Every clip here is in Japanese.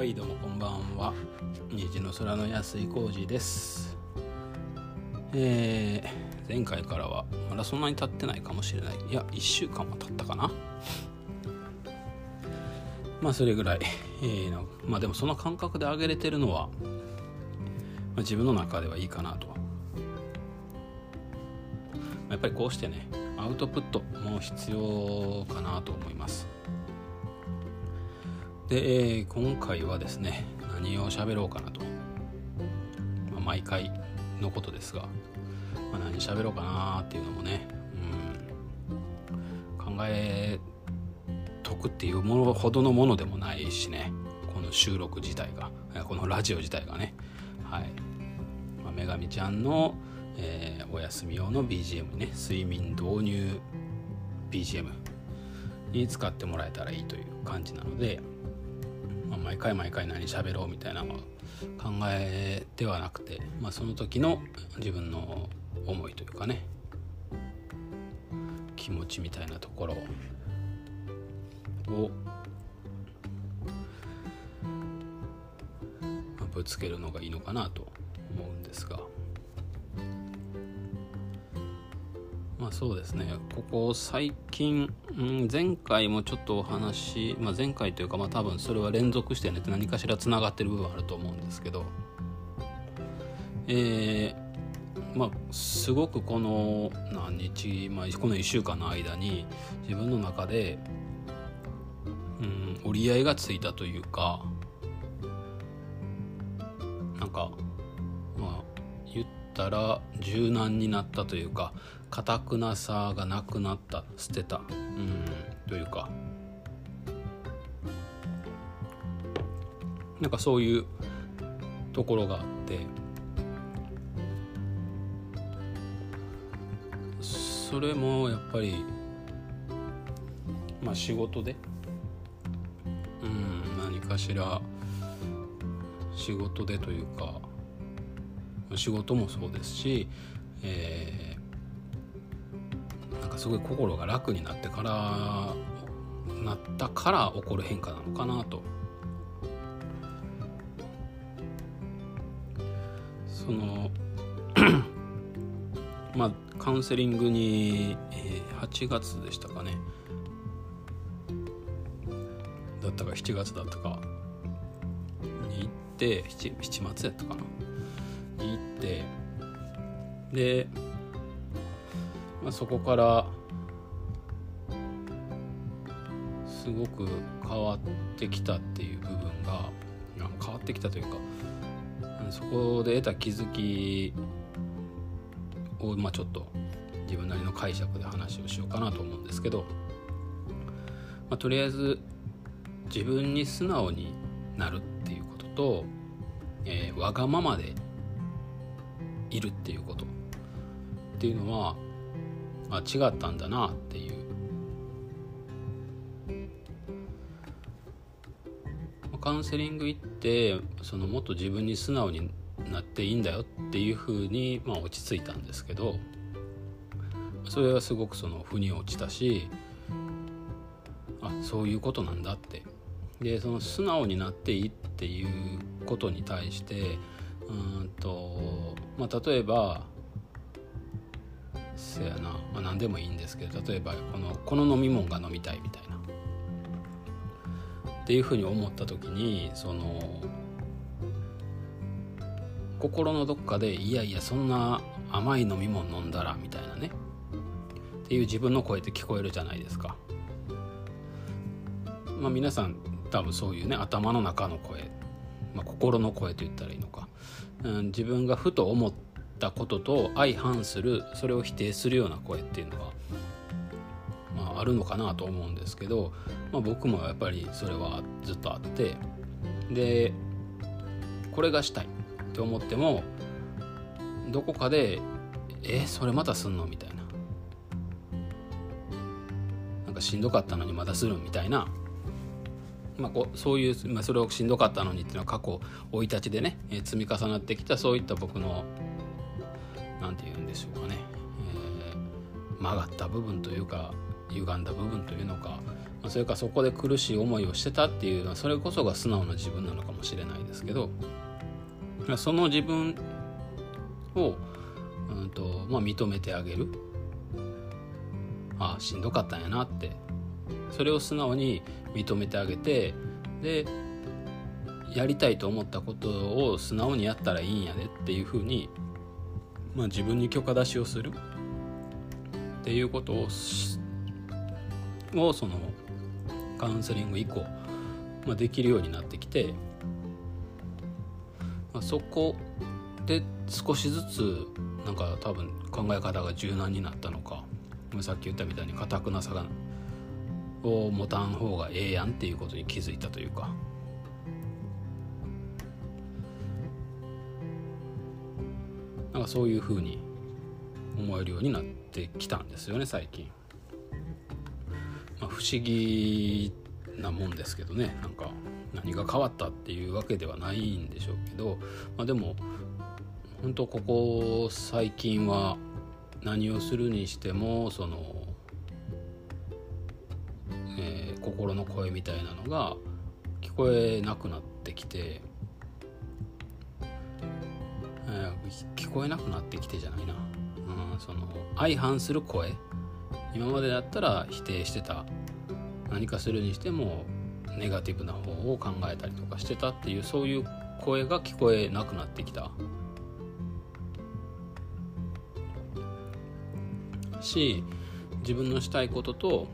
はいどうもこんばんは。虹の空の安井浩二です。えー、前回からはまだそんなに経ってないかもしれない。いや1週間も経ったかな。まあそれぐらい、えーのまあでもその感覚で上げれてるのは、まあ、自分の中ではいいかなと。やっぱりこうしてねアウトプットも必要かなと思います。で、えー、今回はですね何を喋ろうかなと、まあ、毎回のことですが、まあ、何喋ろうかなっていうのもね、うん、考えとくっていうものほどのものでもないしねこの収録自体がこのラジオ自体がね。はい、まあ、女神ちゃんのえー、お休み用の BGM ね睡眠導入 BGM に使ってもらえたらいいという感じなので、毎回毎回何喋ろうみたいなのは考えではなくて、まあ、その時の自分の思いというかね気持ちみたいなところをぶつけるのがいいのかなと思うんですが。まあそうですね。ここ最近、うん、前回もちょっとお話、まあ、前回というかまあ多分それは連続してね何かしらつながってる部分あると思うんですけど。えー、まあすごくこの何日、まあ、この1週間の間に自分の中で、うん、折り合いがついたというかなんかまあ言ったら柔軟になったというかかたくなさがなくなった捨てた。うんというか。なんかそういうところがあって。それもやっぱりまあ仕事で。うん何かしら。仕事でというか。仕事もそうですし、えーすごい心が楽になってからなったから起こる変化なのかなと。その まあカウンセリングに、えー、8月でしたかね。だったか7月だったか。に行って 7, 7月やったかな。に行ってでまあ、そこからすごく変わってきたっていう部分が変わってきたというかそこで得た気づきを、まあ、ちょっと自分なりの解釈で話をしようかなと思うんですけど、まあ、とりあえず自分に素直になるっていうことと、えー、わがままでいるっていうことっていうのはあ違ったんだなっていう。カウンセリング行ってそのもっと自分に素直になっていいんだよっていうふうに、まあ、落ち着いたんですけどそれはすごくその腑に落ちたしあそういうことなんだって。でその素直になっていいっていうことに対してうんと、まあ、例えばせやな、まあ、何でもいいんですけど例えばこのこの飲み物が飲みたいみたいな。っていうふうに思った時にその心のどっかでいやいやそんな甘い飲み物飲んだらみたいなね。っていう自分の声って聞こえるじゃないですか。まあ、皆さん多分そういうね頭の中の声、まあ、心の声と言ったらいいのか、うん、自分がふと思っったことと相反するそれを否定するような声っていうのは、まあ、あるのかなと思うんですけど、まあ、僕もやっぱりそれはずっとあってでこれがしたいって思ってもどこかで「えそれまたすんの?」みたいな。なんかしんどかったのにまたするみたいな。まあ、こうそういう、まあ、それをしんどかったのにっていうのは過去生い立ちでね、えー、積み重なってきたそういった僕の何て言うんでしょうかね、えー、曲がった部分というか歪んだ部分というのかそれかそこで苦しい思いをしてたっていうのはそれこそが素直な自分なのかもしれないですけどその自分を、うんとまあ、認めてあげる。ああしんどかったんやなって。それを素直に認めてあげてでやりたいと思ったことを素直にやったらいいんやでっていうふうに、まあ、自分に許可出しをするっていうことををそのカウンセリング以降、まあ、できるようになってきて、まあ、そこで少しずつなんか多分考え方が柔軟になったのかさっき言ったみたいに硬くなさがを持たん方がええやんっていうことに気づいたというか。なんかそういうふうに思えるようになってきたんですよね最近。まあ、不思議なもんですけどねなんか何が変わったっていうわけではないんでしょうけど、まあ、でも本当ここ最近は何をするにしてもその、えー、心の声みたいなのが聞こえなくなってきて、えー、聞こえなくなってきてじゃないな、うん、その相反する声。今までだったら否定してた。何かするにしてもネガティブな方を考えたりとかしてたっていうそういう声が聞こえなくなってきた。し自分のしたいことと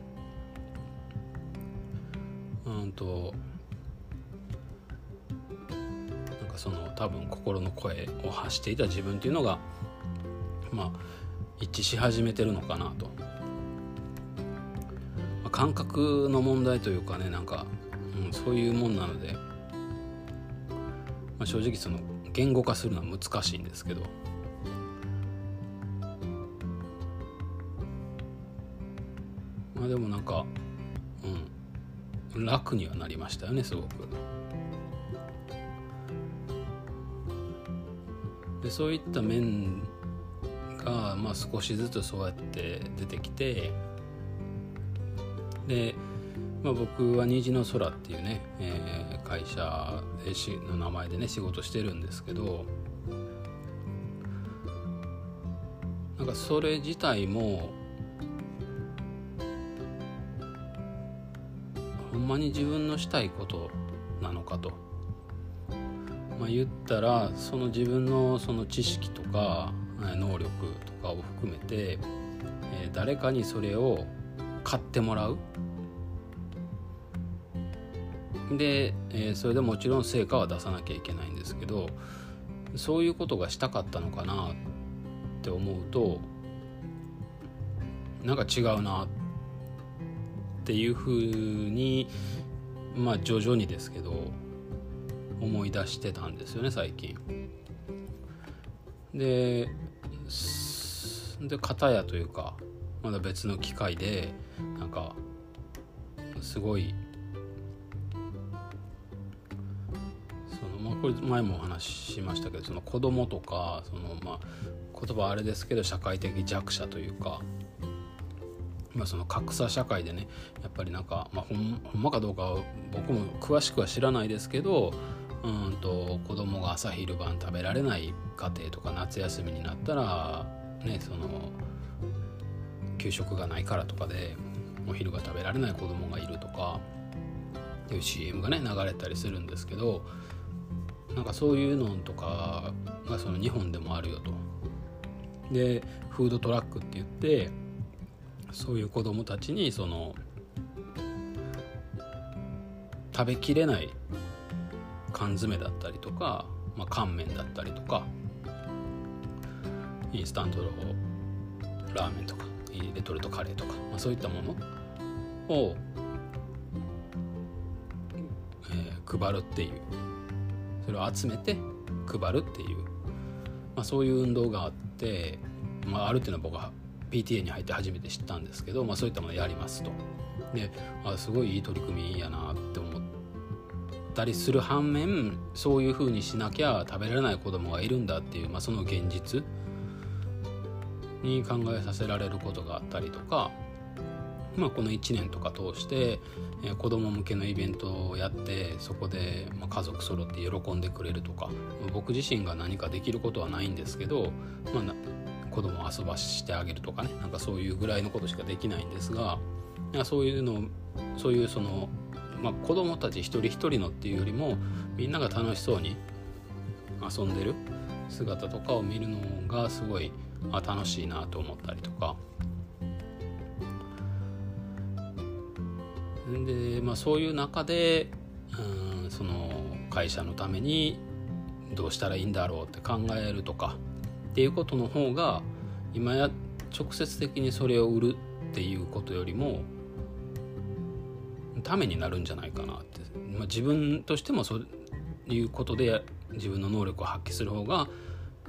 うんとその多分心の声を発していた自分っていうのがまあ一致し始めてるのかなとまあ感覚の問題というかねなんか、うん、そういうもんなので、まあ、正直その言語化するのは難しいんですけどまあでもなんかうん楽にはなりましたよねすごく。でそういった面が、まあ、少しずつそうやって出てきてで、まあ、僕は虹の空っていうね、えー、会社でしの名前でね仕事してるんですけどなんかそれ自体もほんまに自分のしたいことなのかと、まあ、言ったらその自分のその知識とか能力とかを含めて、えー、誰かにそれを買ってもらう。で、えー、それでもちろん成果は出さなきゃいけないんですけどそういうことがしたかったのかなって思うとなんか違うなっていうふうにまあ徐々にですけど思い出してたんですよね最近。でで片やというかまだ別の機会でなんかすごいその、まあ、これ前もお話ししましたけどその子供とかその、まあ、言葉あれですけど社会的弱者というか、まあ、その格差社会でねやっぱりなんか、まあ、ほんほんまかどうか僕も詳しくは知らないですけどうんと子供が朝昼晩食べられない家庭とか夏休みになったらねその給食がないからとかでお昼が食べられない子供がいるとかいう CM がね流れたりするんですけどなんかそういうのとかがその日本でもあるよと。でフードトラックって言ってそういう子供たちにその食べきれない缶詰だったりとか、まあ、乾麺だったりとかインスタントのラーメンとかレトルトカレーとか、まあ、そういったものを、えー、配るっていうそれを集めて配るっていう、まあ、そういう運動があって、まあ、あるっていうのは僕は PTA に入って初めて知ったんですけど、まあ、そういったものをやりますと。であすごいいい取り組みやなって思ったりする反面そういうふうにしなきゃ食べられない子供がいるんだっていう、まあ、その現実に考えさせられることがあったりとかまあ、この1年とか通して、えー、子供向けのイベントをやってそこで、ま、家族揃って喜んでくれるとか僕自身が何かできることはないんですけど、まあ、子供を遊ばしてあげるとかねなんかそういうぐらいのことしかできないんですがそういうのそういうその、まあ、子供たち一人一人のっていうよりもみんなが楽しそうに遊んでる姿とかを見るのがすごいあ楽しいなと思ったりとか。で、まあ、そういう中でうんその会社のためにどうしたらいいんだろうって考えるとかっていうことの方が今や直接的にそれを売るっていうことよりもためになるんじゃないかなって、まあ、自分としてもそういうことで自分の能力を発揮する方が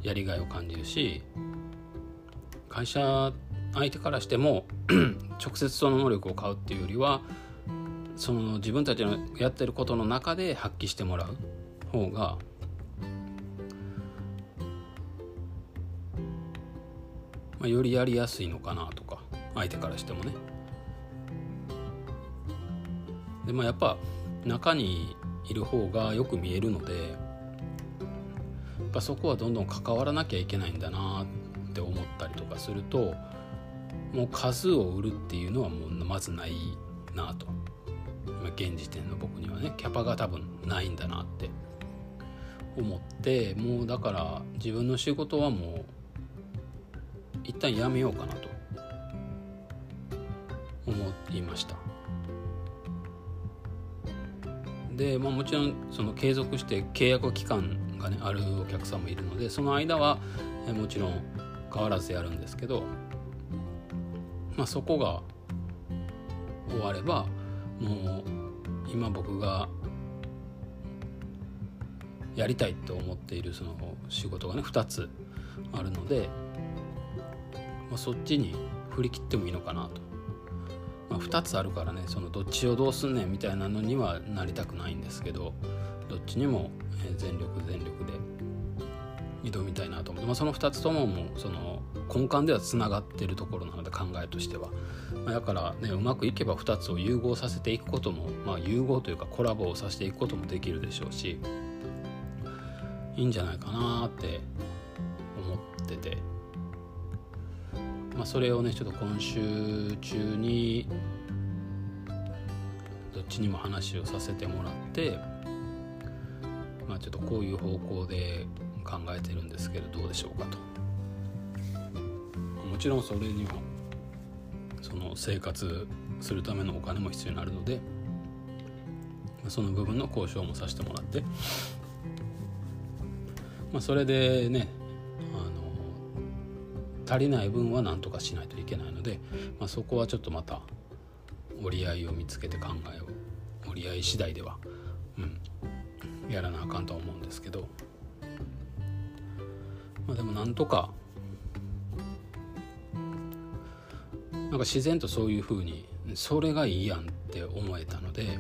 やりがいを感じるし会社相手からしても 直接その能力を買うっていうよりはその自分たちのやってることの中で発揮してもらう方がまあ、よりやりやすいのかなとか相手からしてもね。でまあやっぱ中にいる方がよく見えるのでやっぱそこはどんどん関わらなきゃいけないんだなって思ったりとかするともう数を売るっていうのはもうまずないなと。現時点の僕にはねキャパが多分ないんだなって思ってもうだから自分の仕事はもう一旦やめようかなと思いました。で、まあ、もちろんその継続して契約期間がねあるお客さんもいるのでその間はもちろん変わらずやるんですけど、まあ、そこが終わればもう今僕がやりたいと思っているその仕事がね2つあるので、まあ、そっちに振り切ってもいいのかなと、まあ、2つあるからねそのどっちをどうすんねんみたいなのにはなりたくないんですけどどっちにも全力全力で挑みたいなと思って、まあ、その2つとももうその根幹ではつながってるところなので考えとしては、まあ、だからねうまくいけば2つを融合させていくことも、まあ、融合というかコラボをさせていくこともできるでしょうしいいんじゃないかなって思ってて、まあ、それをねちょっと今週中にどっちにも話をさせてもらって、まあ、ちょっとこういう方向で考えてるんですけどどうでしょうかと。もちろんそれにはその生活するためのお金も必要になるのでその部分の交渉もさせてもらって、まあ、それでね足りない分は何とかしないといけないので、まあ、そこはちょっとまた折り合いを見つけて考えを折り合い次第では、うん、やらなあかんとは思うんですけど、まあ、でもなんとかなんか自然とそういうふうにそれがいいやんって思えたので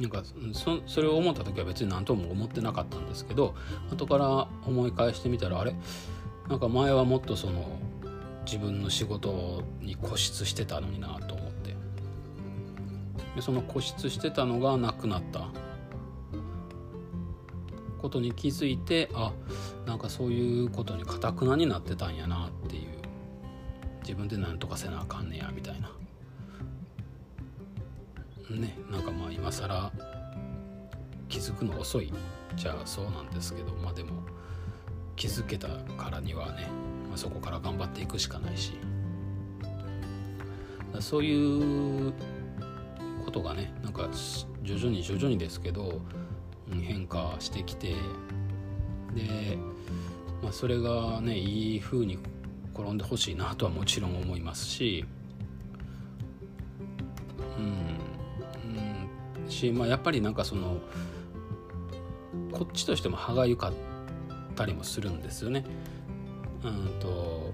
なんかそそれを思った時は別に何とも思ってなかったんですけど後から思い返してみたらあれ？なんか前はもっとその自分の仕事に固執してたのになと思って。でその固執してたのがなくなった。ことに気づいてあなんかそういうことにかたくなになってたんやなっていう。自分で何とかせなあかんねやみたいな。ねなんかまあ今更気づくの遅い。じゃあそうなんですけどまあでも気づけたからにはね、まあ、そこから頑張っていくしかないし。そういうことがねなんか徐々に徐々にですけど変化してきてで、まあ、それがねいい風に転んでほしいなとはもちろん思いますしし、まあ、やっぱりなんかそのこっちとしても歯がゆかったりもするんですよね。うんと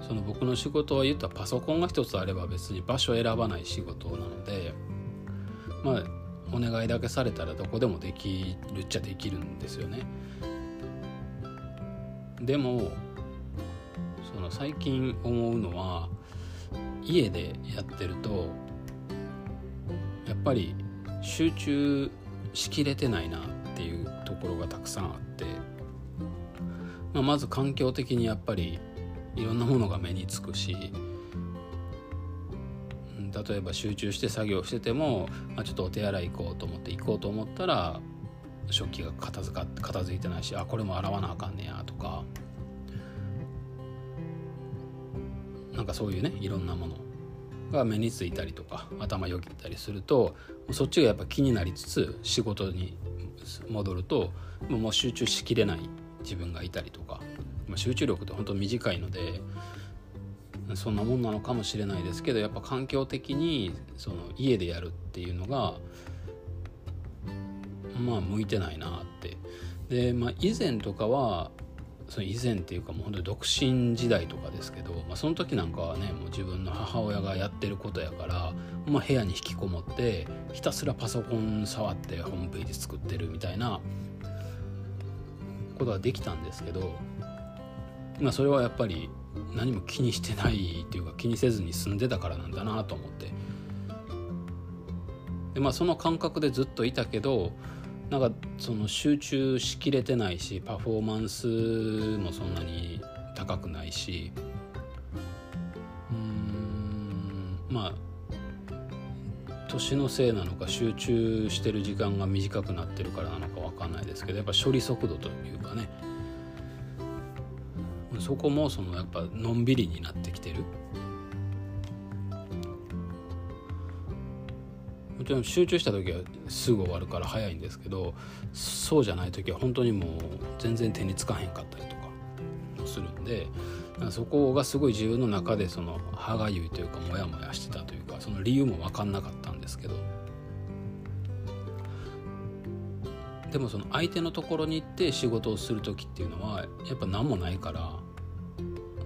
その僕の仕事は言ったらパソコンが一つあれば別に場所選ばない仕事なのでまあお願いだけされたらどこでもできるっちゃできるんですよね。でもその最近思うのは家でやってるとやっぱり集中しきれてないなっていうところがたくさんあって、まあ、まず環境的にやっぱりいろんなものが目につくし例えば集中して作業してても、まあ、ちょっとお手洗い行こうと思って行こうと思ったら食器が片付か片付いてないしあこれも洗わなあかんねやとかなんかそういうねいろんなものが目についたりとか頭よぎったりするとそっちがやっぱ気になりつつ仕事に戻るともう集中しきれない自分がいたりとか、集中力って本当短いのでそんなもんなのかもしれないですけどやっぱ環境的にその家でやるっていうのがまあ向いてないなって。で、まあ、以前とかはその以前っていうかもう本当に独身時代とかですけど、まあ、その時なんかはねもう自分の母親がやってることやから、まあ、部屋に引きこもってひたすらパソコン触ってホームページ作ってるみたいなことができたんですけど、まあ、それはやっぱり何も気にしてないっていうか気にせずに住んでたからなんだなと思って。で、まあ、その感覚でずっといたけどなんかその集中しきれてないしパフォーマンスもそんなに高くないしうんまあ年のせいなのか集中してる時間が短くなってるからなのか分かんないですけどやっぱ処理速度というかね。そこもそのやっぱのんびりになってきてる。もちろん集中した時はすぐ終わるから早いんですけどそうじゃない時は本当にもう全然手につかへんかったりとかするんでそこがすごい自分の中でその歯がゆいというかモヤモヤしてたというかその理由も分かんなかったんですけど。でもその相手のところに行って仕事をする時っていうのはやっぱ何もないから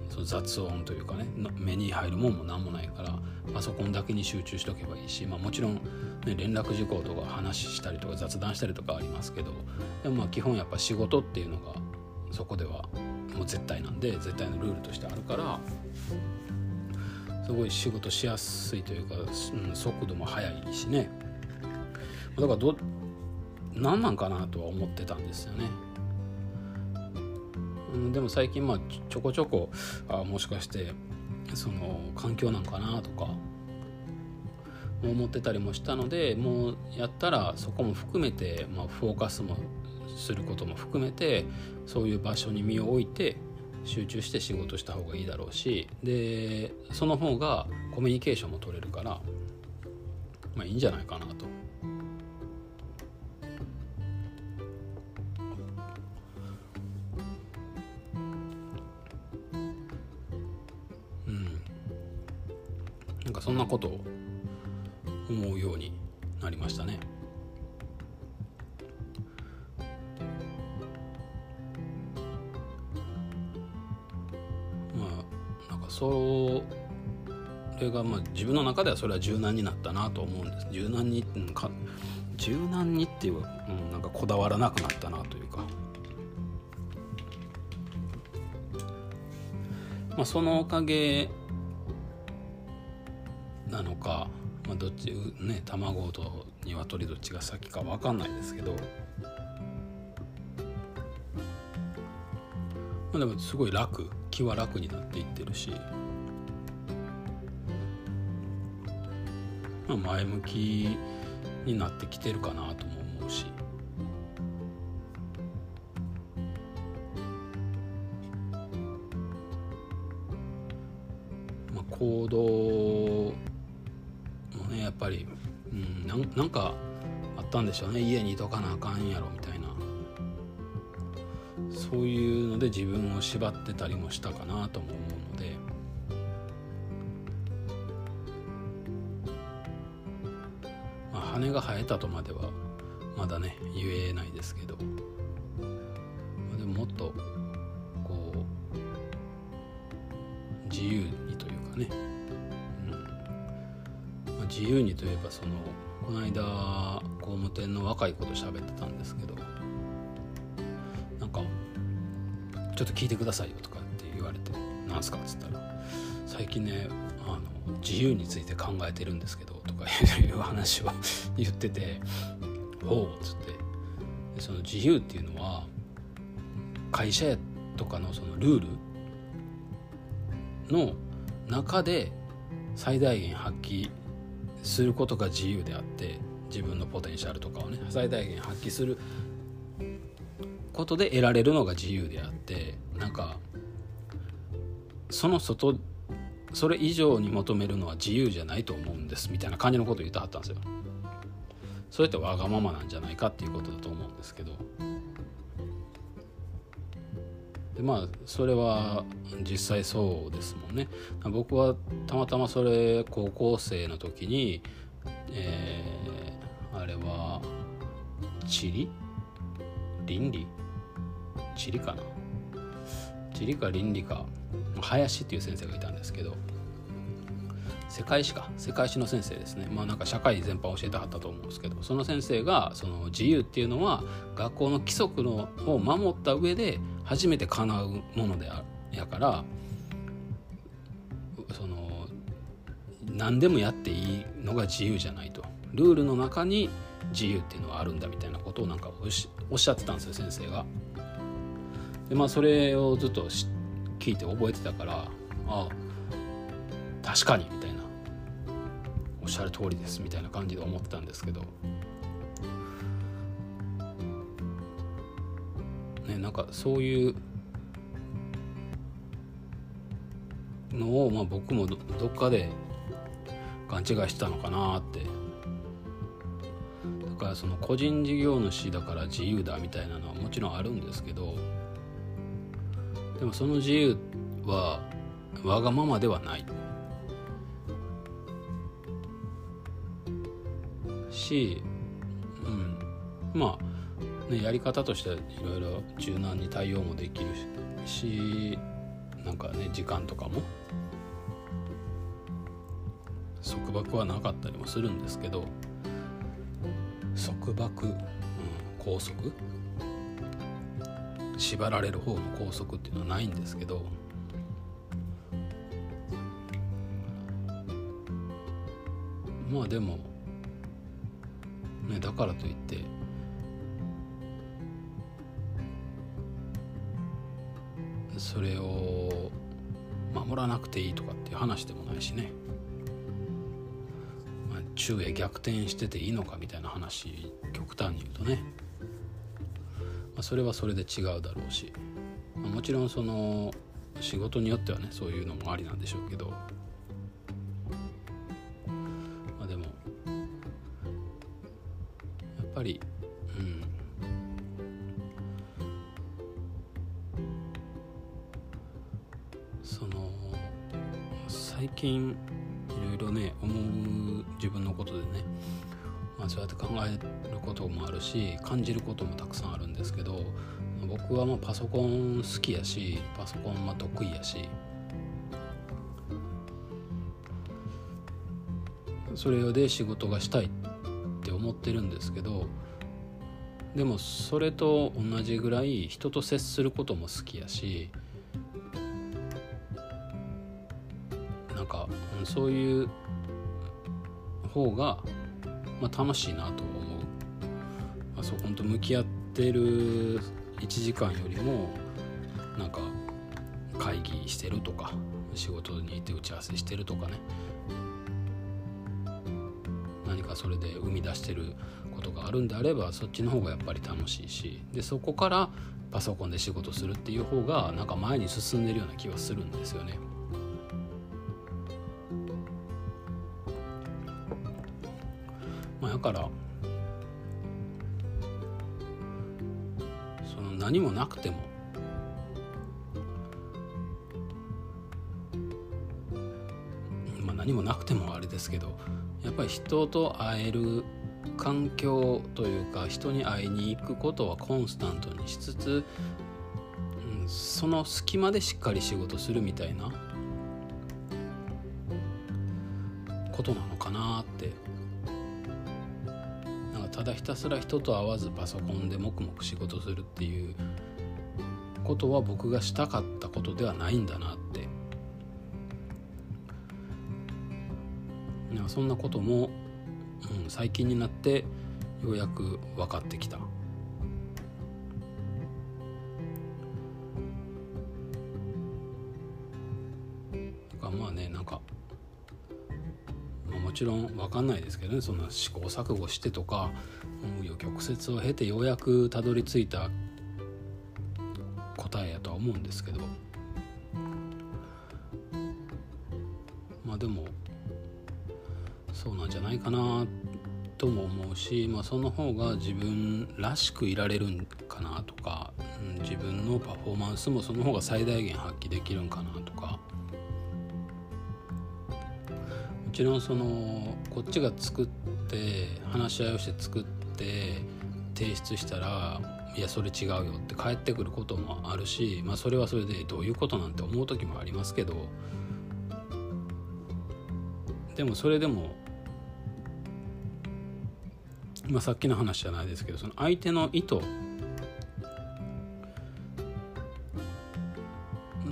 その雑音というかね目に入るもんも何もないからパソコンだけに集中しとけばいいし、まあ、もちろん、ね、連絡事項とか話したりとか雑談したりとかありますけどでもまあ基本やっぱ仕事っていうのがそこではもう絶対なんで絶対のルールとしてあるからすごい仕事しやすいというか、うん、速度も速いしねだからど何なんかなとは思ってたんですよね。でも最近まあちょこちょこあもしかしてその環境なんかなとか思ってたりもしたのでもうやったらそこも含めて、まあ、フォーカスもすることも含めてそういう場所に身を置いて集中して仕事した方がいいだろうしでその方がコミュニケーションも取れるからまあいいんじゃないかなと。そんなことを思うようになりましたね。まあなんかそれがまあ自分の中ではそれは柔軟になったなと思うんです柔軟にか柔軟にっていう、うん、なんかこだわらなくなったなというか。まあ、そのおかげなのか、まあ、どっちね卵と鶏どっちが先か分かんないですけど、まあ、でもすごい楽。気は楽になっていってるし、まあ、前向きになってきてるかなとも思うし。なんかあったんでしょうね。家にいとかなあかんやろみたいな。そういうので自分を縛ってたりもしたかなとも思うので。まあ、羽が生えたとまではまだね言えないですけど。でももっとこう自由にというかね。うん。まあ自由にといえばそのこの間工務店の若い子と喋ってたんですけどなんか「ちょっと聞いてくださいよ」とかって言われて「なんすか?」っつったら「最近ねあの自由について考えてるんですけど」とかいう話を 言ってて「おう」っつってその自由っていうのは会社とかのそのルールの中で最大限発揮することが自由であって自分のポテンシャルとかをね最大限発揮することで得られるのが自由であってなんかその外それ以上に求めるのは自由じゃないと思うんですみたいな感じのことを言ってはったんですよ。それってわがままなんじゃないかっていうことだと思うんですけどでまあそれは実際そうですもんね。僕はたまたまそれ高校生の時にえー、あれは地理倫理？地理かな？地理か倫理か。林っていう先生がいたんですけど。世界史か。世界史の先生ですね。まあなんか社会全般教えてはったと思うんですけど。その先生がその自由っていうのは学校の規則のを守った上で初めて叶うものである。やからその何でもやっていいのが自由じゃないと。ルールの中に自由っていうのはあるんだみたいなことをなんかおっしゃってたんですよ先生が。でまあそれをずっと聞いて覚えてたからああ確かにみたいな。おっしゃる通りですみたいな感じで思ってたんですけど。ねなんかそういうのを、まあ、僕もどっかで勘違いしてたのかなって。だからその個人事業主だから自由だみたいなのはもちろんあるんですけど。でもその自由はわがままではない。し、うん、まあ、ね、やり方としてはいろいろ柔軟に対応もできるしなんかね時間とかも。束縛はなかったりもするんですけど束縛、うん、拘束。縛られる方の拘束っていうのはないんですけどまあでもね、だからといって。それを守らなくていいとかっていう話でもないしね、まあ、昼夜逆転してていいのかみたいな話極端に言うとね、まあ、それはそれで違うだろうし、まあ、もちろんその仕事によってはねそういうのもありなんでしょうけどいろね思う自分のことでね、まあ、そうやって考えることもあるし感じることもたくさんあるんですけど僕はまあパソコン好きやしパソコンま得意やし。それで仕事がしたいって思ってるんですけどでもそれと同じぐらい人と接することも好きやしなんかそういう方が、まあ、楽しいなと思うパソコンと向き合ってる1時間よりもなんか会議してるとか仕事にいて打ち合わせしてるとかね何かそれで生み出してることがあるんであればそっちの方がやっぱり楽しいしでそこからパソコンで仕事するっていう方がなんか前に進んでるような気はするんですよね。だからその何もなくてもまあ何もなくてもあれですけどやっぱり人と会える環境というか人に会いに行くことはコンスタントにしつつ、うん、その隙間でしっかり仕事するみたいなことなのかなってただひたすら人と会わずパソコンで黙々仕事するっていうことは僕がしたかったことではないんだなってそんなことも、うん、最近になってようやく分かってきた。ちろん分かんないですけどねそんな試行錯誤してとか紆余曲折を経てようやくたどり着いた答えやとは思うんですけど。まあでもそうなんじゃないかなとも思うし、まあ、その方が自分らしくいられるんかなとか、うん、自分のパフォーマンスもその方が最大限発揮できるんかなとか。ちろんそのこっちが作って話し合いをして作って提出したらいやそれ違うよって返ってくることもあるし、まあ、それはそれでどういうことなんて思う時もありますけどでもそれでもまあ、さっきの話じゃないですけどその相手の意図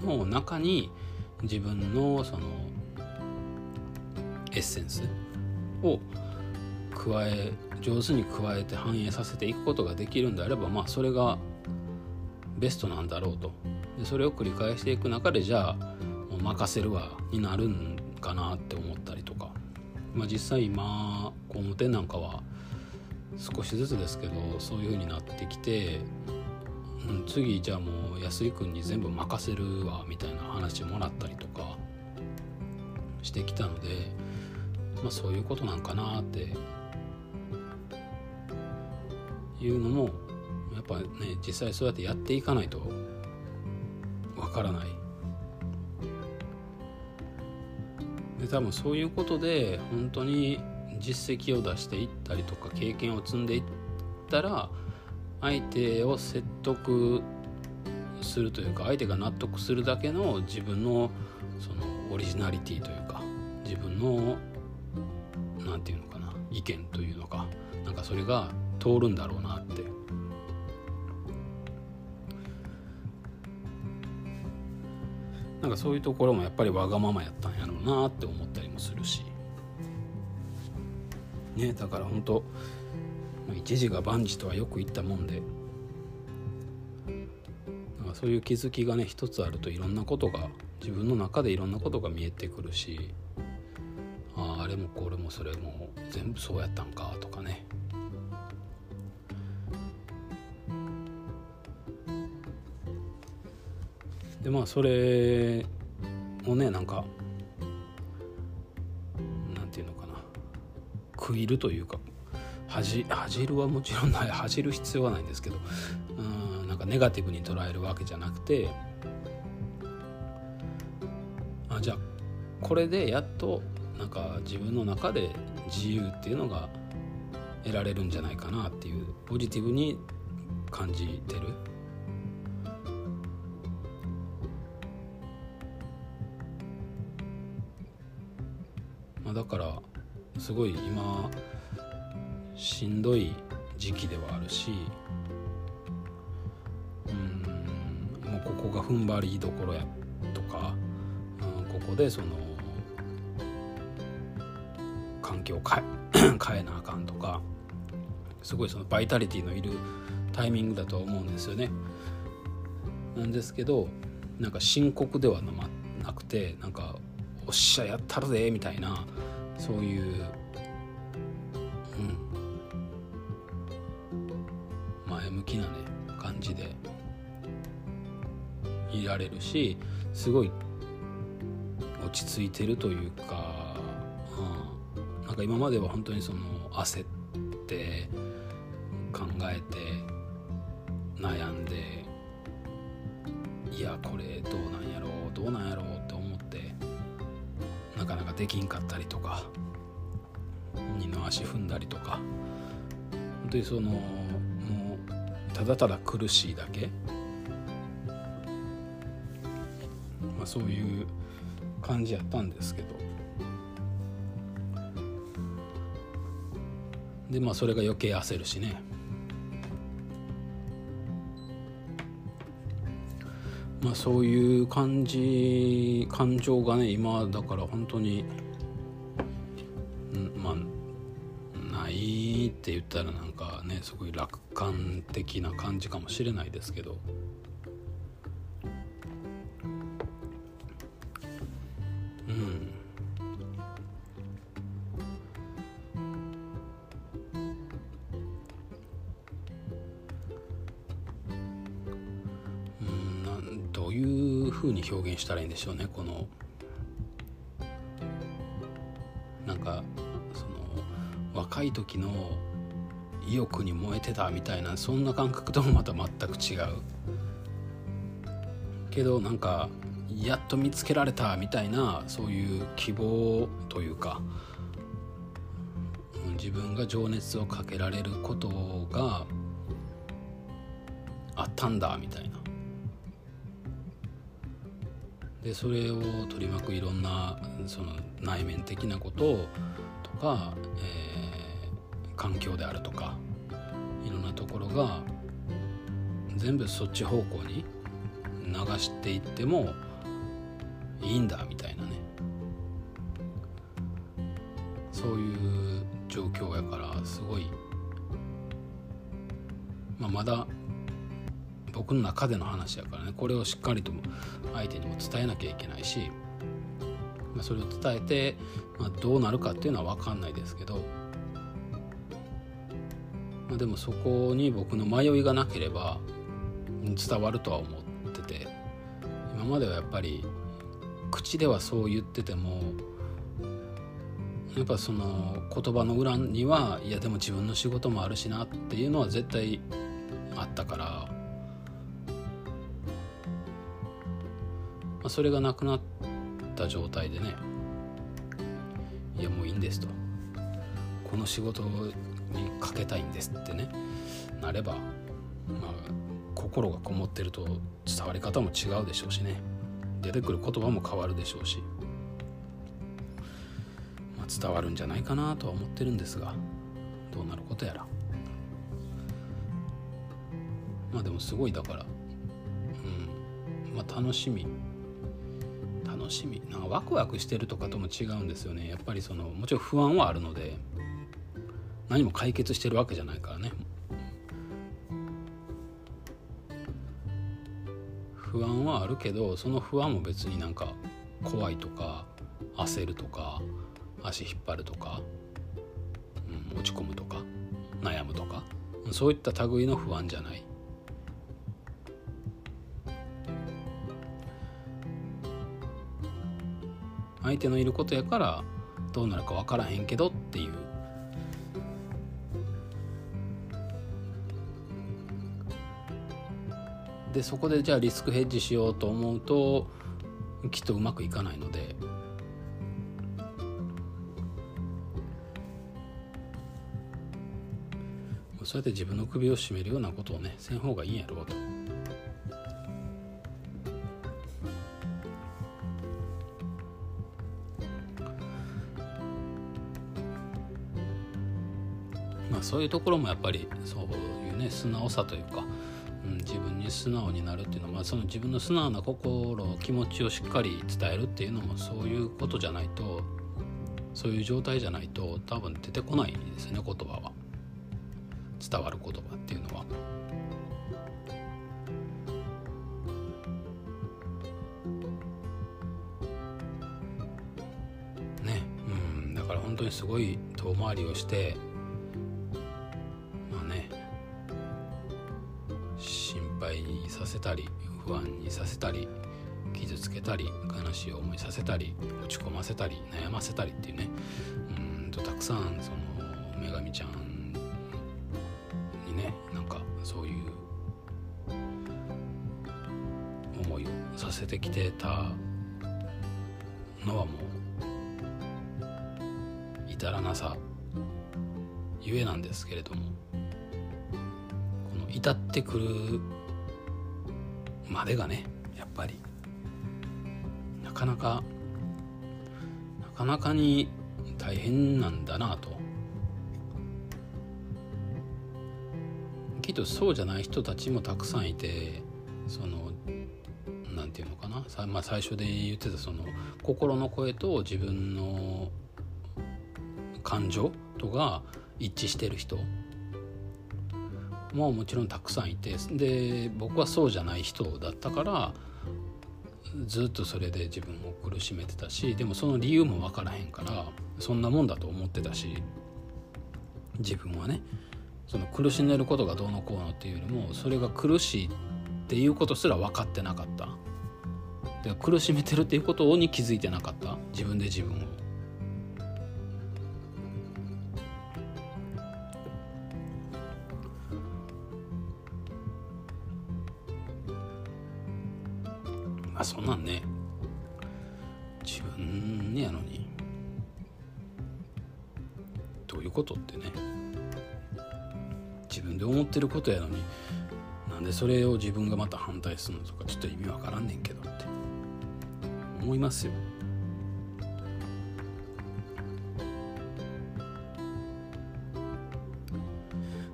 の中に自分のそのッセンスを加え上手に加えて反映させていくことができるんであればまあそれがベストなんだろうと。でそれを繰り返していく中でじゃあもう任せるわになるんかなって思ったりとか、まあ、実際今工務店なんかは少しずつですけどそういう風になってきて、うん、次じゃあもう安井君に全部任せるわみたいな話もらったりとかしてきたので、まあ、そういうことなんかなっていうのもやっぱね実際そうやってやっていかないとわからない。で多分そういうことで本当に実績を出していったりとか経験を積んでいったら相手を説得するというか相手が納得するだけの自分のそのオリジナリティというか自分の何て言うのかな意見というのかなんかそれが通るんだろうなって。なんかそういうところもやっぱりわがままやったんやろうなって思ったりもするし。ねだから本当一時が万事とはよく言ったもんで。なんかそういう気づきがね一つあるといろんなことが自分の中でいろんなことが見えてくるし。あれもこれもそれも全部そうやったんかとかね。でまあそれをねなんか食いるというか恥恥じるはもちろんない恥じる必要はないんですけどうんなんかネガティブに捉えるわけじゃなくてあじゃあこれでやっとなんか自分の中で自由っていうのが得られるんじゃないかなっていうポジティブに感じてる。まあ、だからすごい今しんどい時期ではあるしうんもうここが踏ん張りどころやとか、うん、ここでその環境を変え 変えなあかんとかすごいそのバイタリティのいるタイミングだと思うんですよね。なんですけどなんか深刻ではなくてなんか「おっしゃやったるで」みたいなそういううん前向きなね感じでいられるしすごい落ち着いてるというか、なんか今までは本当にその焦って考えて悩んでいやこれどうなんやろうどうなんやろうって思ってなかなかできんかったりとか二の足踏んだりとか。本当にそのもうただただ苦しいだけ、まあ、そういう感じやったんですけど。でまあそれが余計焦るしね。まあそういう感じ感情がね今だから本当にまあないって言ったらなんかねすごい楽観的な感じかもしれないですけど。現したらいいんでしょうねこの。なんかその若い時の意欲に燃えてたみたいなそんな感覚ともまた全く違う。けどなんかやっと見つけられたみたいなそういう希望というか自分が情熱をかけられることがあったんだみたいな。でそれを取り巻くいろんなその内面的なこととか、えー、環境であるとかいろんなところが全部そっち方向に流していってもいいんだみたいなね。そういう状況やからすごい、まあ、まだ僕の中での話やからね。これをしっかりと相手にも伝えなきゃいけないし、まあ、それを伝えて、まあ、どうなるかっていうのは分かんないですけど、まあ、でもそこに僕の迷いがなければ伝わるとは思ってて今まではやっぱり口ではそう言っててもやっぱその言葉の裏にはいやでも自分の仕事もあるしなっていうのは絶対あったから、あ、それがなくなった状態でね。いやもういいんですと。この仕事にかけたいんですってね。なれば、まあ、心がこもってると伝わり方も違うでしょうしね。出てくる言葉も変わるでしょうし。まあ伝わるんじゃないかなとは思ってるんですが。どうなることやら。まあでもすごいだからうん。まあ楽しみ。楽しみなんかワクワクしてるとかとも違うんですよね。やっぱりそのもちろん不安はあるので何も解決してるわけじゃないからね。不安はあるけどその不安も別になんか怖いとか焦るとか足引っ張るとか、うん、落ち込むとか悩むとかそういった類の不安じゃない。相手のいることやからどうなるか分からへんけどっていうでそこでじゃあリスクヘッジしようと思うときっとうまくいかないのでそうやって自分の首を絞めるようなことをねせん方がいいんやろうと。そういうところもやっぱりそういうね素直さというか、うん、自分に素直になるっていうのは、まあ、その自分の素直な心気持ちをしっかり伝えるっていうのもそういうことじゃないとそういう状態じゃないと多分出てこないですね言葉は。伝わる言葉っていうのは。ねうんだから本当にすごい遠回りをして配させたり不安にさせたり傷つけたり悲しい思いさせたり落ち込ませたり悩ませたりっていうねうんとたくさんその女神ちゃんにねなんかそういう思いをさせてきてたのはもう至らなさゆえなんですけれどもこの至ってくるまでがねやっぱり。なかなかなかなかに大変なんだなと。きっとそうじゃない人たちもたくさんいてその何て言うのかな。さ、まあ、最初で言ってたその心の声と自分の感情とが一致してる人。ももちろんたくさんいてで僕はそうじゃない人だったからずっとそれで自分を苦しめてたしでもその理由も分からへんからそんなもんだと思ってたし自分はね。その苦しんでることがどうのこうのっていうよりもそれが苦しいっていうことすら分かってなかった。で苦しめてるっていうことに気づいてなかった。自分で自分を。そんなんね。自分やのに。どういうことってね。自分で思ってることやのになんでそれを自分がまた反対するのとかちょっと意味わからんねんけどって。思いますよ。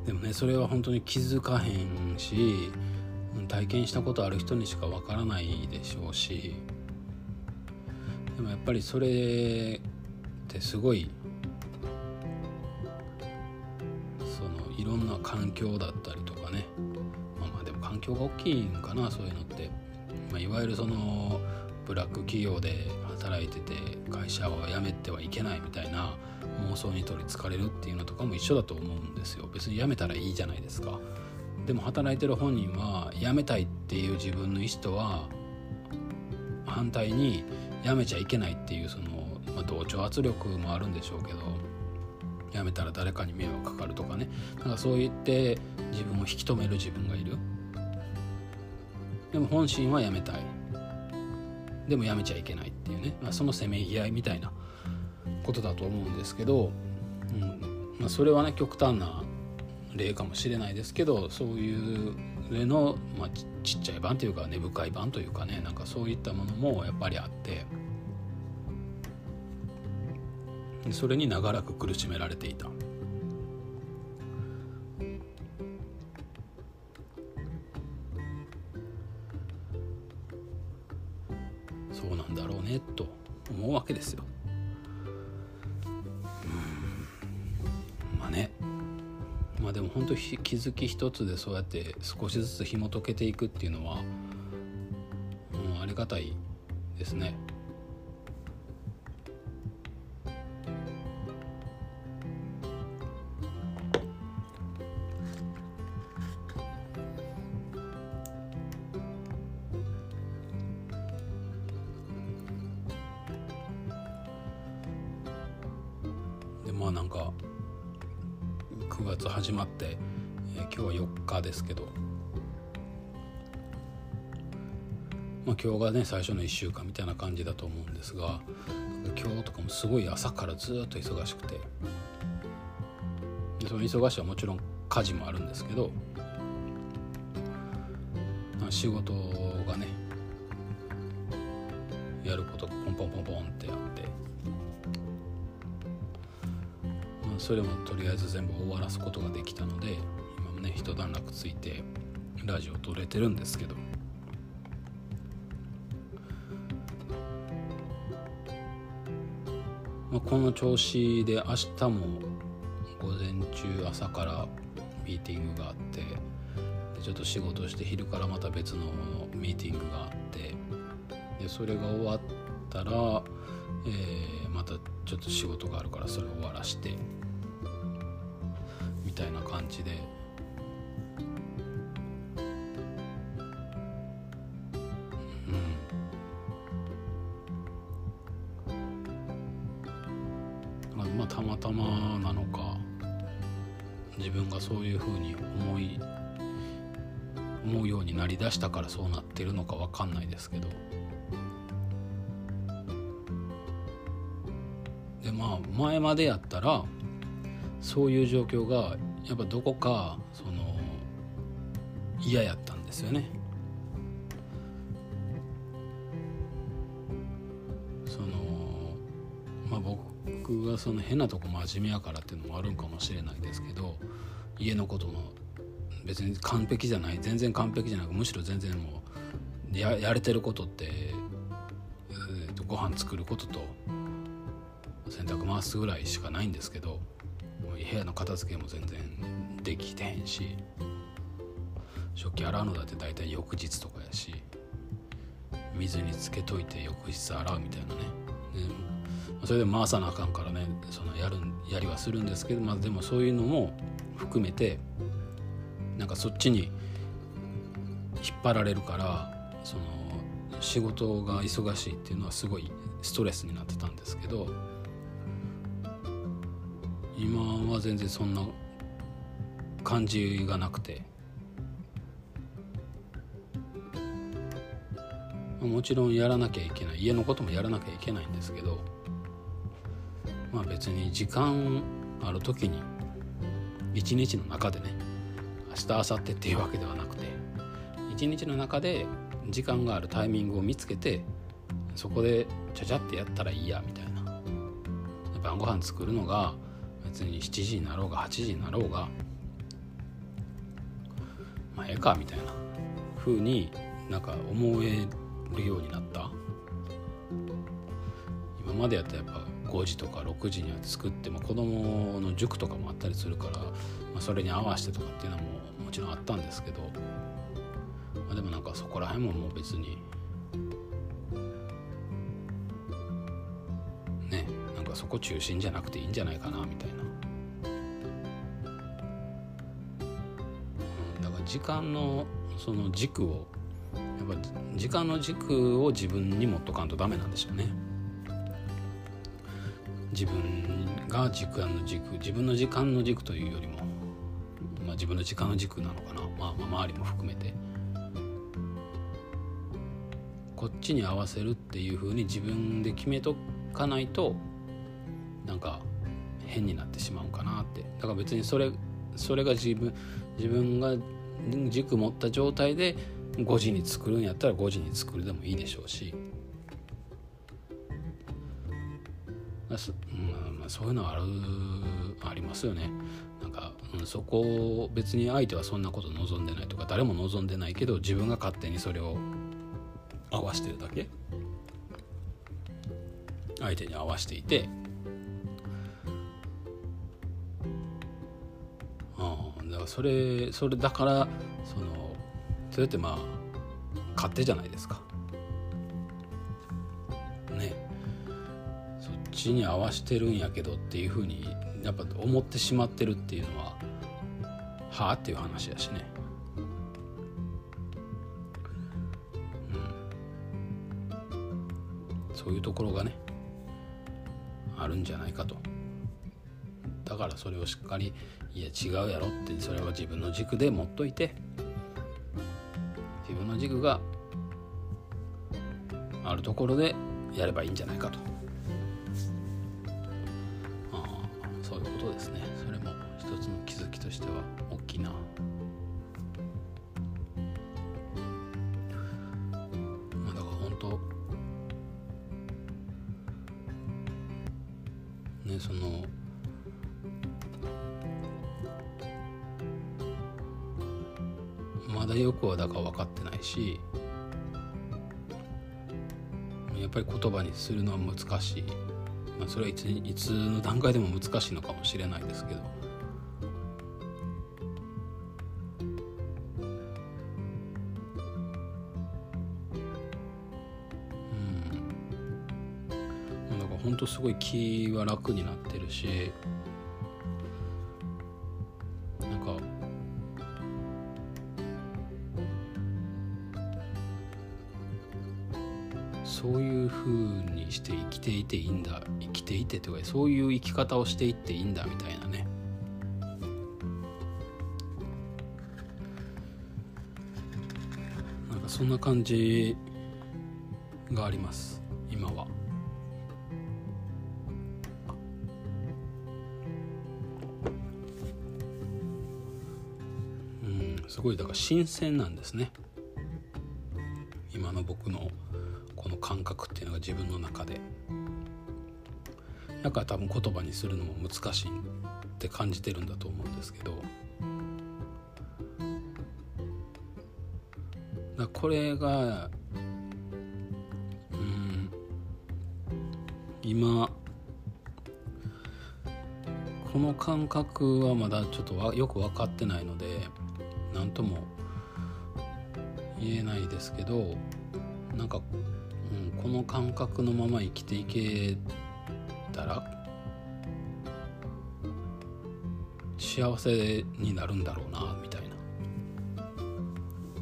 でもねそれは本当に気づかへんし体験したことある人にしかわからないでしょうしでもやっぱりそれってすごいそのいろんな環境だったりとかね。まあまあでも環境が大きいんかなそういうのって、まあ、いわゆるそのブラック企業で働いてて会社を辞めてはいけないみたいな妄想に取りつかれるっていうのとかも一緒だと思うんですよ。別に辞めたらいいじゃないですか。でも働いてる本人は辞めたいっていう自分の意思とは反対に辞めちゃいけないっていうその、まあ、同調圧力もあるんでしょうけど辞めたら誰かに迷惑かかるとかね。なんかそう言って自分を引き止める自分がいる。でも本心は辞めたい。でも辞めちゃいけないっていうね、まあ、そのせめぎ合いみたいなことだと思うんですけど、うん。まあ、それはね極端な例かもしれないですけどそういう例の、まあ、ちっちゃい版というか根深い版というかねなんかそういったものもやっぱりあってそれに長らく苦しめられていた。そうなんだろうねと思うわけですよ。まあでも本当気づき一つでそうやって少しずつ紐解けていくっていうのは、うん、ありがたいですね。ですけど、まあ、今日がね最初の1週間みたいな感じだと思うんですが今日とかもすごい朝からずっと忙しくて。その忙しいはもちろん家事もあるんですけど仕事がねやることがポンポンポンポンってあって。それもとりあえず全部終わらすことができたのでね一段落ついてラジオ撮れてるんですけどまあ、この調子で明日も午前中朝からミーティングがあってでちょっと仕事して昼からまた別のミーティングがあってでそれが終わったら、えー、またちょっと仕事があるからそれを終わらしてみたいな感じで。ようになりだしたからそうなってるのか分かんないですけどでまあ前までやったらそういう状況がやっぱどこかその嫌やったんですよね。そのまあ僕がその変なとこ真面目やからっていうのもあるんかもしれないですけど家のことも別に完璧じゃない全然完璧じゃなくむしろ全然もうややれてることって、えー、とご飯作ることと洗濯回すぐらいしかないんですけど部屋の片付けも全然できてへんし食器洗うのだって大体翌日とかやし水につけといて翌日洗うみたいなね。それで回さなあかんからねそのやるやりはするんですけど、まあ、でもそういうのも含めてかそっちに引っ張られるからその仕事が忙しいっていうのはすごいストレスになってたんですけど今は全然そんな感じがなくて。もちろんやらなきゃいけない家のこともやらなきゃいけないんですけどまあ別に時間ある時に一日の中でね明日明後日っていうわけではなくて一日の中で時間があるタイミングを見つけてそこでちゃちゃってやったらいいやみたいな。晩ご飯作るのが別に7時になろうが8時になろうがまあええかみたいな。風になんか思えるようになった。今までやったらやっぱ5時とか6時には作っても子供の塾とかもあったりするから、まあ、それに合わせてとかっていうのももちろんあったんですけど、まあ、でもなんかそこら辺ももう別にねなんかそこ中心じゃなくていいんじゃないかなみたいな。うんだから時間のその軸をやっぱ時間の軸を自分に持っとかんとダメなんでしょうね自分が時間の軸自分の時間の軸というよりも、まあ、自分の時間の軸なのかな、まあ、まあ周りも含めて。こっちに合わせるっていうふうに自分で決めとかないとなんか変になってしまうかなって。だから別にそれそれが自分自分が軸持った状態で5時に作るんやったら5時に作るでもいいでしょうし、そういうのはあるありますよね。なんか、うん、そこを別に相手はそんなこと望んでないとか誰も望んでないけど自分が勝手にそれを合わしてるだけ相手に合わしていてああだからそれそれだからそのそれってまあ勝手じゃないですか。ちに合わしてるんやけどっていうふうにやっぱ思ってしまってるっていうのははあっていう話やしね。うん、そういうところがねあるんじゃないかと。だからそれをしっかりいや違うやろってそれは自分の軸で持っといて自分の軸があるところでやればいいんじゃないかとそういうことですね。それも一つの気づきとしては大きな。まあだから本当ねそのまだよくはだか分かってないしやっぱり言葉にするのは難しい、まあ、それはいついつの段階でも難しいのかもしれないですけど。うん、だから本当すごい気は楽になってるしそういう生き方をしていっていいんだみたいなね。なんかそんな感じがあります。今は。うんすごいだから新鮮なんですね。今の僕のこの感覚っていうのが自分の中で。だか多分言葉にするのも難しいって感じてるんだと思うんですけど。だこれがうん今この感覚はまだちょっとよく分かってないので何とも言えないですけどなんか、うん、この感覚のまま生きていけたら幸せになるんだろうなみたいな。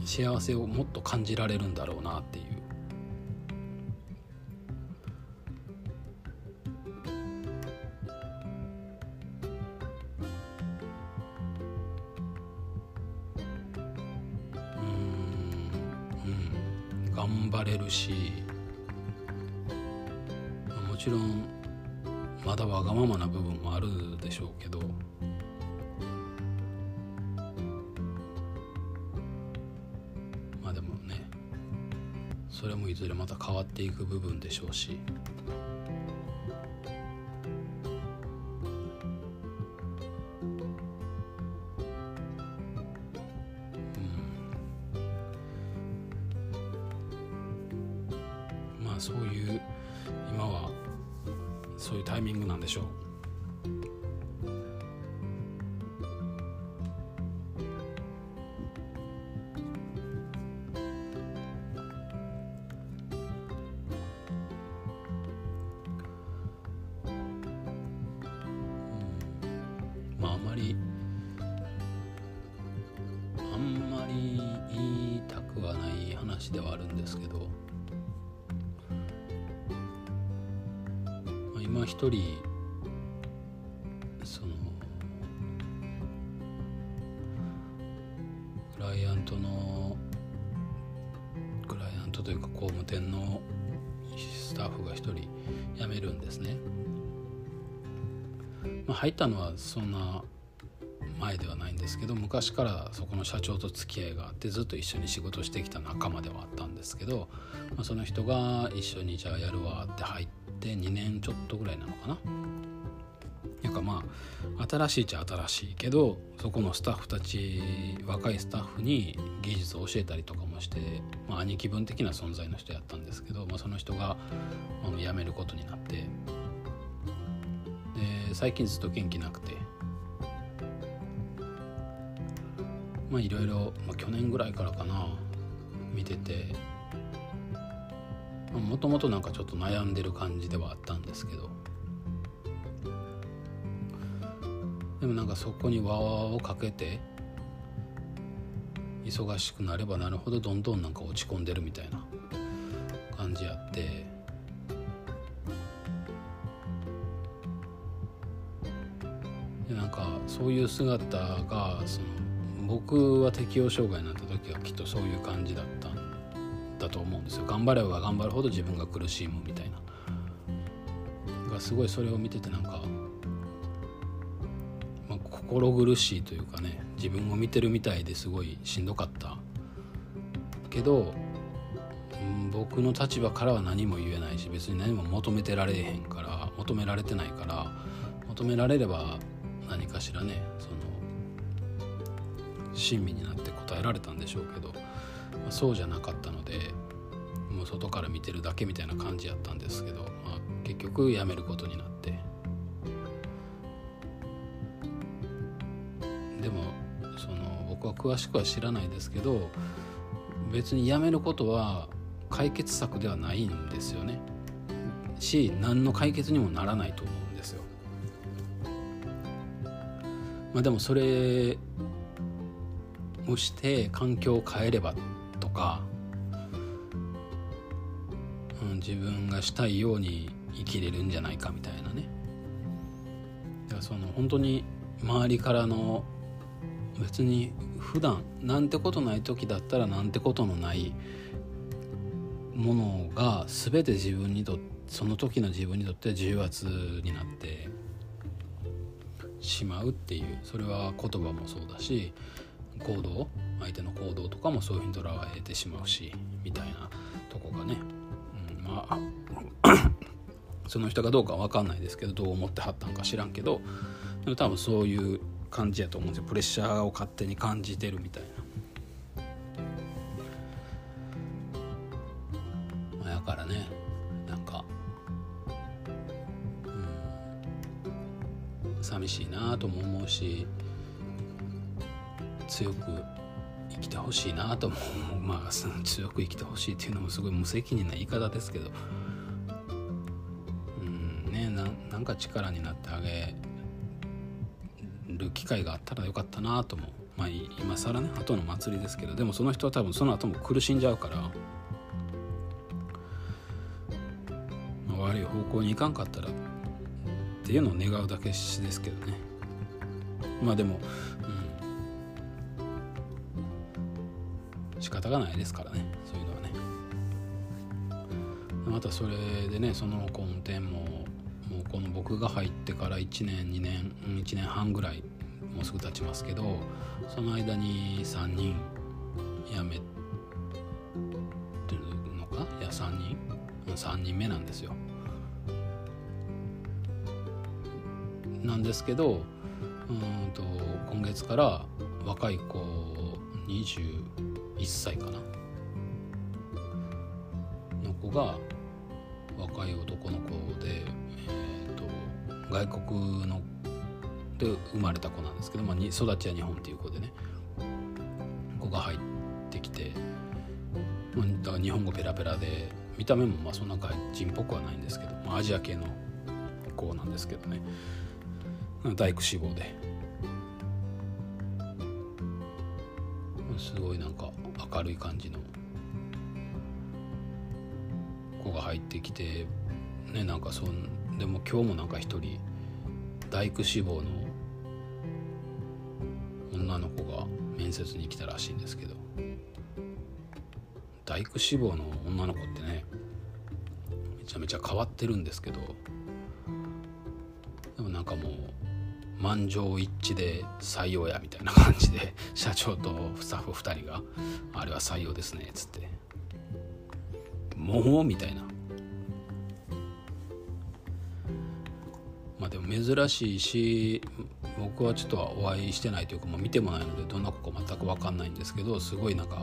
幸せをもっと感じられるんだろうなっていう。ほしい話ではあるんですけど、まあ、今一人そのクライアントのクライアントというか工務店のスタッフが一人辞めるんですね。まあ、入ったのはそんな前ではないんですけど昔からそこの社長と付き合いがあってずっと一緒に仕事してきた仲間ではあったんですけど、まあ、その人が一緒にじゃあやるわって入って2年ちょっとぐらいなのかな。なんかまあ新しいっちゃ新しいけどそこのスタッフたち若いスタッフに技術を教えたりとかもして、まあ、兄貴分的な存在の人やったんですけど、まあ、その人が、まあ、辞めることになってで最近ずっと元気なくてまあいろいろ、まあ、去年ぐらいからかな見ててもともとなんかちょっと悩んでる感じではあったんですけどでもなんかそこに輪をかけて忙しくなればなるほどどんどんなんか落ち込んでるみたいな感じやってでなんかそういう姿がその僕は適応障害になった時はきっとそういう感じだったんだと思うんですよ。頑張れば頑張るほど自分が苦しむみたいな。がすごいそれを見ててなんか、まあ、心苦しいというかね自分を見てるみたいですごいしんどかったけど、うん、僕の立場からは何も言えないし別に何も求めてられへんから求められてないから求められれば何かしらねその親身になって答えられたんでしょうけど、まあ、そうじゃなかったのでもう外から見てるだけみたいな感じやったんですけど、まあ、結局辞めることになってでもその僕は詳しくは知らないですけど別に辞めることは解決策ではないんですよねし何の解決にもならないと思うんですよ。まあ、でもそれをして環境を変えればとか、うん、自分がしたいように生きれるんじゃないかみたいなね。だからその本当に周りからの別に普段なんてことない時だったらなんてことのないものが全て自分にとその時の自分にとって重圧になってしまうっていうそれは言葉もそうだし行動相手の行動とかもそういうふうに捉えてしまうしみたいなとこがね、うん、まあ その人がどうか分かんないですけどどう思ってはったんか知らんけどでも多分そういう感じやと思うんですよプレッシャーを勝手に感じてるみたいな。やからねなんかうん寂しいなとも思うし強く生きてほしいなともまあ強く生きてほしいっていうのもすごい無責任な言い方ですけど。うんねなんか力になってあげる機会があったらよかったなとも。まあ今更ね後の祭りですけど。でもその人は多分その後も苦しんじゃうから、まあ、悪い方向に行かんかったらっていうのを願うだけですけどね。まあでも、うん、方がないですからね。そういうのはね。またそれでねその根底ももうこの僕が入ってから1年2年1年半ぐらいもうすぐ経ちますけどその間に3人辞めてるのか？いや3人？3人目なんですよ。なんですけどうんと今月から若い子1歳かな。の子が若い男の子で、えーと、外国ので生まれた子なんですけど、まあ、育ちは日本っていう子でね。子が入ってきて、まあ、だから日本語ペラペラで見た目もまあそんな外人っぽくはないんですけど、まあ、アジア系の子なんですけどね。大工志望で。すごいなんか明るい感じの。子が入ってきてねなんかそんでも今日もなんか一人大工志望の女の子が面接に来たらしいんですけど。大工志望の女の子ってねめちゃめちゃ変わってるんですけど。満場一致で採用やみたいな感じで 社長とスタッフ2人が「あれは採用ですね」っつって「もう?」みたいな。まあでも珍しいし僕はちょっとはお会いしてないというか、もう見てもないのでどんな子か全く分かんないんですけどすごいなんか、う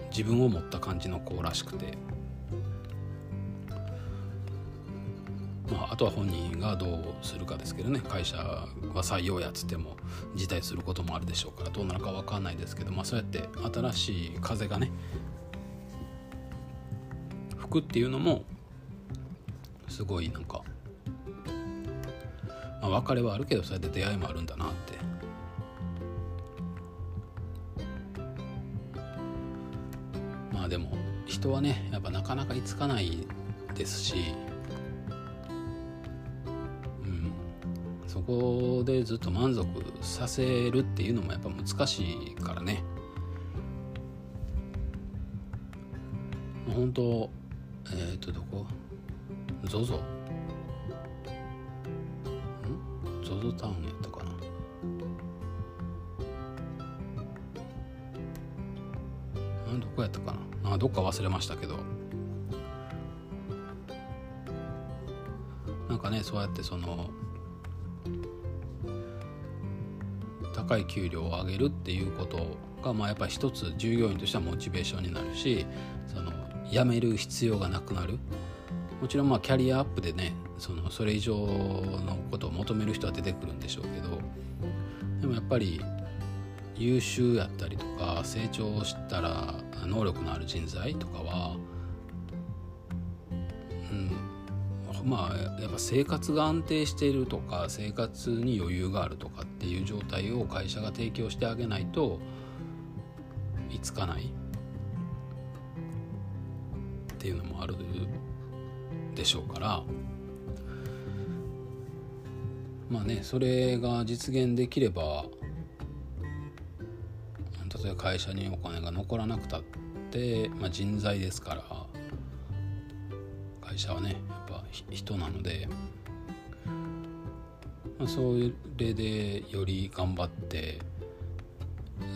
ん、自分を持った感じの子らしくて、まあ、あとは本人がどうするかですけどね。会社は採用やっつっても辞退することもあるでしょうからどうなるか分かんないですけど、まあ、そうやって新しい風がね吹くっていうのもすごいなんかまあ、別れはあるけどそうやって出会いもあるんだなって。まあでも人はねやっぱなかなか居つかないですし、こでずっと満足させるっていうのもやっぱ難しいからね。本当えっ、ー、とどこ？ZOZO ゾ？タウンやったかな？あどこやったかな？あどっか忘れましたけど。なんかねそうやってその高い給料を上げるっていうことがまあやっぱり一つ従業員としてはモチベーションになるしその辞める必要がなくなる。もちろんまあキャリアアップでねそのそれ以上のことを求める人は出てくるんでしょうけどでもやっぱり優秀やったりとか成長したら能力のある人材とかは、まあやっぱ生活が安定しているとか生活に余裕があるとかっていう状態を会社が提供してあげないといつかない。っていうのもあるでしょうから。まあねそれが実現できれば例えば会社にお金が残らなくたって、まあ、人材ですから会社はね人なので、まあ、それでより頑張って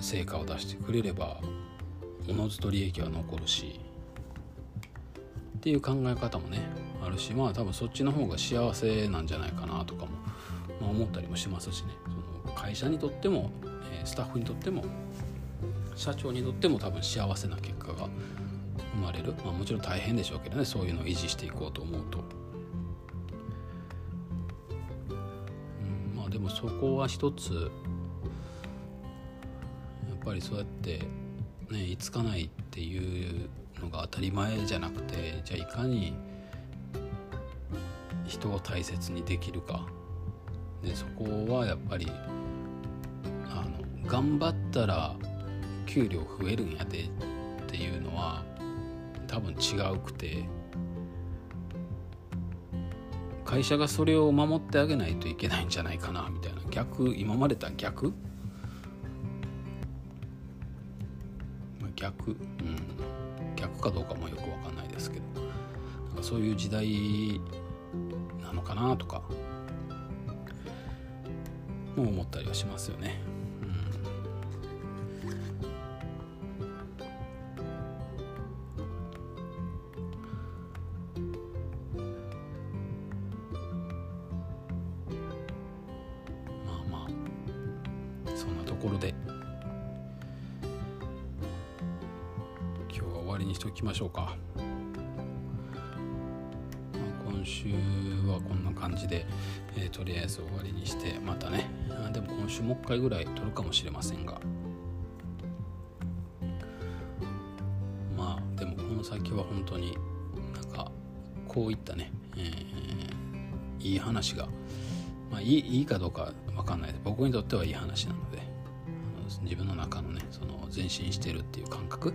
成果を出してくれればおのずと利益は残るしっていう考え方もねあるしまあ多分そっちの方が幸せなんじゃないかなとかも、まあ、思ったりもしますしね。その会社にとっても、スタッフにとっても社長にとっても多分幸せな結果が生まれる、まあ、もちろん大変でしょうけどねそういうのを維持していこうと思うと、もそこは一つやっぱりそうやってねいつかないっていうのが当たり前じゃなくてじゃあいかに人を大切にできるか。でそこはやっぱりあの頑張ったら給料増えるんやでっていうのは多分違うくて。会社がそれを守ってあげないといけないんじゃないかなみたいな。逆今までとは逆？逆うん。逆かどうかもよく分かんないですけど。なんかそういう時代なのかなとかもう思ったりはしますよね。回ぐらい撮るかもしれませんが。まあでもこの先は本当になんかこういったね、えー、いい話が、まあ、いいいいかどうか分かんないです。僕にとってはいい話なので自分の中のねその前進してるっていう感覚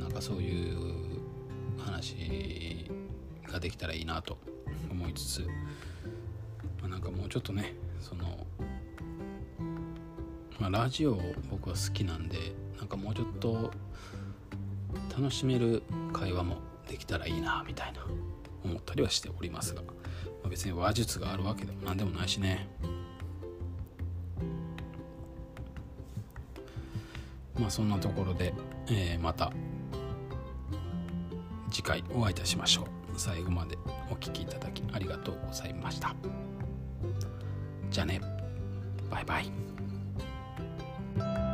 なんかそういう話ができたらいいなと思いつつ、まあ、なんかもうちょっとねその、まあ、ラジオ僕は好きなんでなんかもうちょっと楽しめる会話もできたらいいなみたいな思ったりはしておりますが、まあ、別に話術があるわけでも何でもないしねまあそんなところで、えー、また次回お会いいたしましょう。最後までお聴きいただきありがとうございました。じゃあね、バイバイ。thank you